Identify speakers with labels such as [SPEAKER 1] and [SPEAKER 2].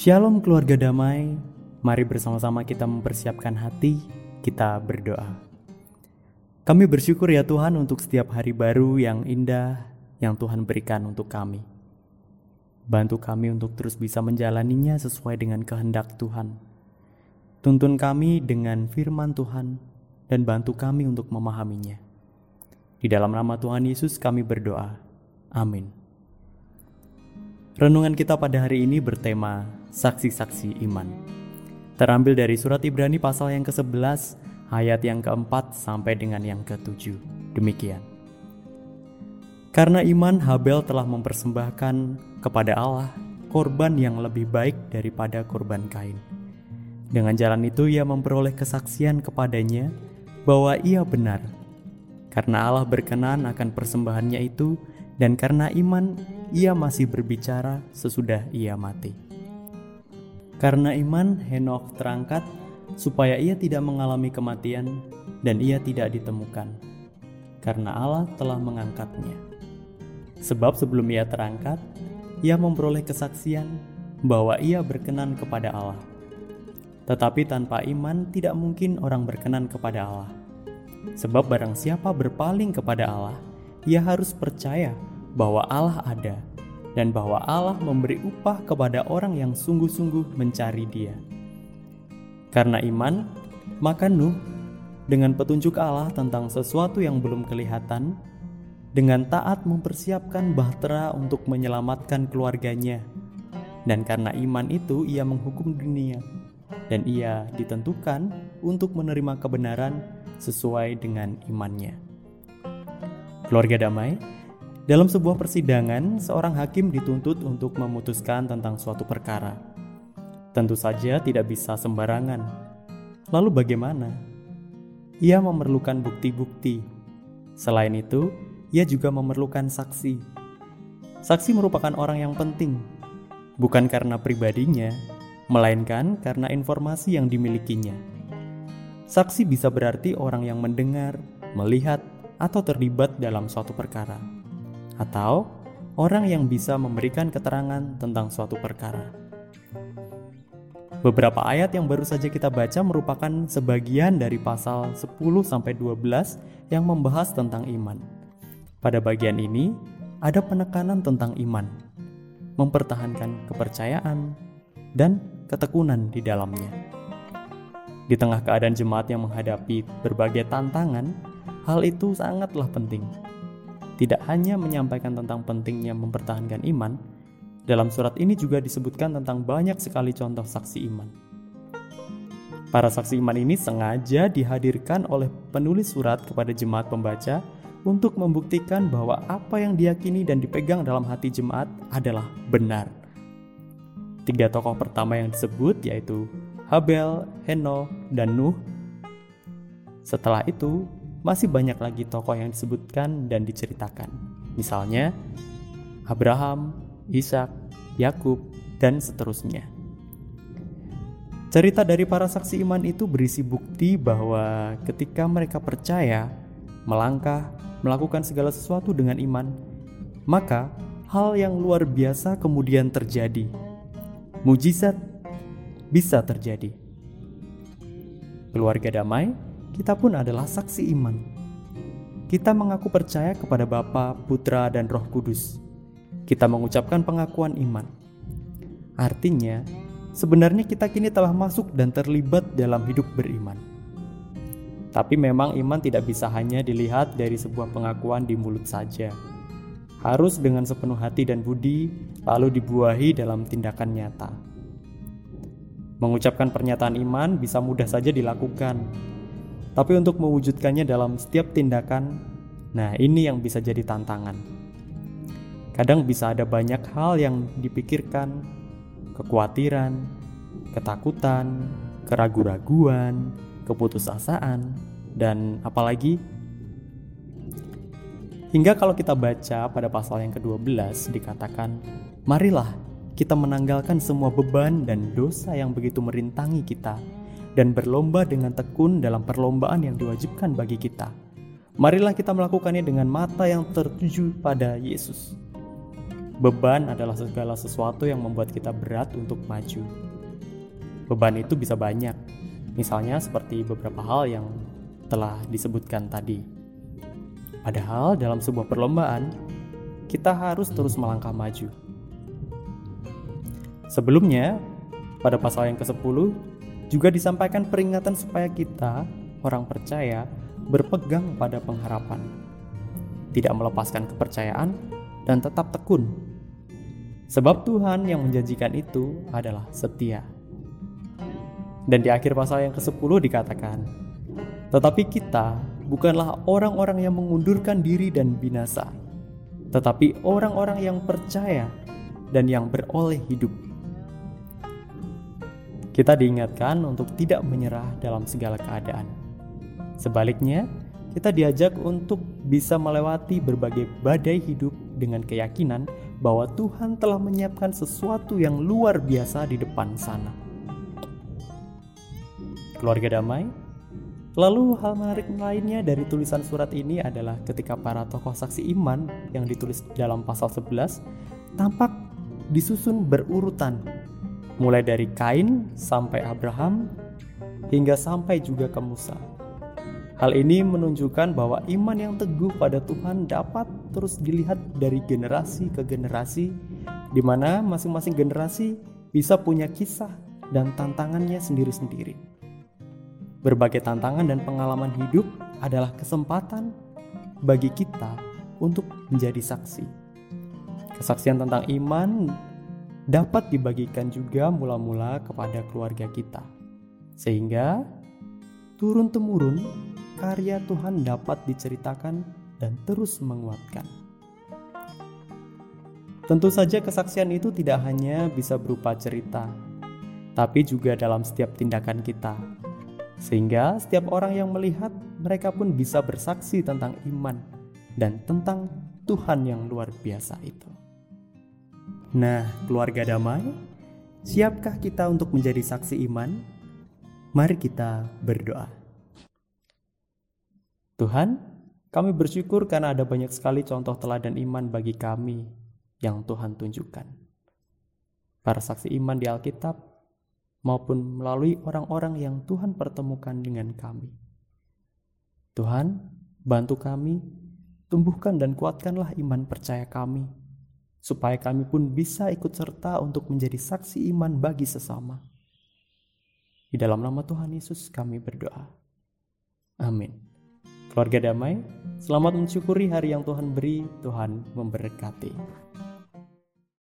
[SPEAKER 1] Shalom keluarga damai, mari bersama-sama kita mempersiapkan hati, kita berdoa. Kami bersyukur ya Tuhan untuk setiap hari baru yang indah yang Tuhan berikan untuk kami. Bantu kami untuk terus bisa menjalaninya sesuai dengan kehendak Tuhan. Tuntun kami dengan firman Tuhan dan bantu kami untuk memahaminya. Di dalam nama Tuhan Yesus kami berdoa. Amin. Renungan kita pada hari ini bertema Saksi-saksi Iman. Terambil dari surat Ibrani pasal yang ke-11 ayat yang keempat sampai dengan yang ke-7. Demikian. Karena iman Habel telah mempersembahkan kepada Allah korban yang lebih baik daripada korban Kain. Dengan jalan itu ia memperoleh kesaksian kepadanya bahwa ia benar. Karena Allah berkenan akan persembahannya itu dan karena iman ia masih berbicara sesudah ia mati. Karena iman Henokh terangkat supaya ia tidak mengalami kematian dan ia tidak ditemukan. Karena Allah telah mengangkatnya. Sebab sebelum ia terangkat, ia memperoleh kesaksian bahwa ia berkenan kepada Allah. Tetapi tanpa iman tidak mungkin orang berkenan kepada Allah. Sebab barang siapa berpaling kepada Allah, ia harus percaya bahwa Allah ada dan bahwa Allah memberi upah kepada orang yang sungguh-sungguh mencari Dia. Karena iman, maka Nuh dengan petunjuk Allah tentang sesuatu yang belum kelihatan, dengan taat mempersiapkan bahtera untuk menyelamatkan keluarganya. Dan karena iman itu ia menghukum dunia, dan ia ditentukan untuk menerima kebenaran sesuai dengan imannya. Keluarga damai, dalam sebuah persidangan, seorang hakim dituntut untuk memutuskan tentang suatu perkara. Tentu saja tidak bisa sembarangan. Lalu bagaimana? Ia memerlukan bukti-bukti. Selain itu, ia juga memerlukan saksi. Saksi merupakan orang yang penting, bukan karena pribadinya, melainkan karena informasi yang dimilikinya. Saksi bisa berarti orang yang mendengar, melihat, atau terlibat dalam suatu perkara atau orang yang bisa memberikan keterangan tentang suatu perkara. Beberapa ayat yang baru saja kita baca merupakan sebagian dari pasal 10 sampai 12 yang membahas tentang iman. Pada bagian ini ada penekanan tentang iman, mempertahankan kepercayaan dan ketekunan di dalamnya. Di tengah keadaan jemaat yang menghadapi berbagai tantangan, hal itu sangatlah penting tidak hanya menyampaikan tentang pentingnya mempertahankan iman, dalam surat ini juga disebutkan tentang banyak sekali contoh saksi iman. Para saksi iman ini sengaja dihadirkan oleh penulis surat kepada jemaat pembaca untuk membuktikan bahwa apa yang diyakini dan dipegang dalam hati jemaat adalah benar. Tiga tokoh pertama yang disebut yaitu Habel, Heno, dan Nuh. Setelah itu, masih banyak lagi tokoh yang disebutkan dan diceritakan. Misalnya Abraham, Ishak, Yakub, dan seterusnya. Cerita dari para saksi iman itu berisi bukti bahwa ketika mereka percaya, melangkah, melakukan segala sesuatu dengan iman, maka hal yang luar biasa kemudian terjadi. Mujizat bisa terjadi. Keluarga damai kita pun adalah saksi iman. Kita mengaku percaya kepada Bapa, Putra, dan Roh Kudus. Kita mengucapkan pengakuan iman. Artinya, sebenarnya kita kini telah masuk dan terlibat dalam hidup beriman. Tapi memang iman tidak bisa hanya dilihat dari sebuah pengakuan di mulut saja. Harus dengan sepenuh hati dan budi, lalu dibuahi dalam tindakan nyata. Mengucapkan pernyataan iman bisa mudah saja dilakukan, tapi untuk mewujudkannya dalam setiap tindakan, nah ini yang bisa jadi tantangan. Kadang bisa ada banyak hal yang dipikirkan, kekhawatiran, ketakutan, keraguan-raguan, keputusasaan, dan apalagi Hingga kalau kita baca pada pasal yang ke-12 dikatakan, Marilah kita menanggalkan semua beban dan dosa yang begitu merintangi kita dan berlomba dengan tekun dalam perlombaan yang diwajibkan bagi kita. Marilah kita melakukannya dengan mata yang tertuju pada Yesus. Beban adalah segala sesuatu yang membuat kita berat untuk maju. Beban itu bisa banyak, misalnya seperti beberapa hal yang telah disebutkan tadi. Padahal, dalam sebuah perlombaan, kita harus terus melangkah maju. Sebelumnya, pada pasal yang ke-10 juga disampaikan peringatan supaya kita, orang percaya, berpegang pada pengharapan, tidak melepaskan kepercayaan, dan tetap tekun Sebab Tuhan yang menjanjikan itu adalah setia. Dan di akhir pasal yang ke-10 dikatakan, Tetapi kita bukanlah orang-orang yang mengundurkan diri dan binasa, tetapi orang-orang yang percaya dan yang beroleh hidup. Kita diingatkan untuk tidak menyerah dalam segala keadaan. Sebaliknya, kita diajak untuk bisa melewati berbagai badai hidup dengan keyakinan bahwa Tuhan telah menyiapkan sesuatu yang luar biasa di depan sana. Keluarga damai, lalu hal menarik lainnya dari tulisan surat ini adalah ketika para tokoh saksi iman yang ditulis dalam pasal 11 tampak disusun berurutan mulai dari Kain sampai Abraham hingga sampai juga ke Musa. Hal ini menunjukkan bahwa iman yang teguh pada Tuhan dapat terus dilihat dari generasi ke generasi, di mana masing-masing generasi bisa punya kisah dan tantangannya sendiri-sendiri. Berbagai tantangan dan pengalaman hidup adalah kesempatan bagi kita untuk menjadi saksi. Kesaksian tentang iman dapat dibagikan juga mula-mula kepada keluarga kita, sehingga turun-temurun karya Tuhan dapat diceritakan dan terus menguatkan. Tentu saja kesaksian itu tidak hanya bisa berupa cerita, tapi juga dalam setiap tindakan kita. Sehingga setiap orang yang melihat, mereka pun bisa bersaksi tentang iman dan tentang Tuhan yang luar biasa itu. Nah, keluarga damai, siapkah kita untuk menjadi saksi iman? Mari kita berdoa. Tuhan, kami bersyukur karena ada banyak sekali contoh teladan iman bagi kami yang Tuhan tunjukkan. Para saksi iman di Alkitab maupun melalui orang-orang yang Tuhan pertemukan dengan kami. Tuhan, bantu kami, tumbuhkan dan kuatkanlah iman percaya kami, supaya kami pun bisa ikut serta untuk menjadi saksi iman bagi sesama. Di dalam nama Tuhan Yesus kami berdoa. Amin. Keluarga damai, selamat mensyukuri hari yang Tuhan beri, Tuhan memberkati.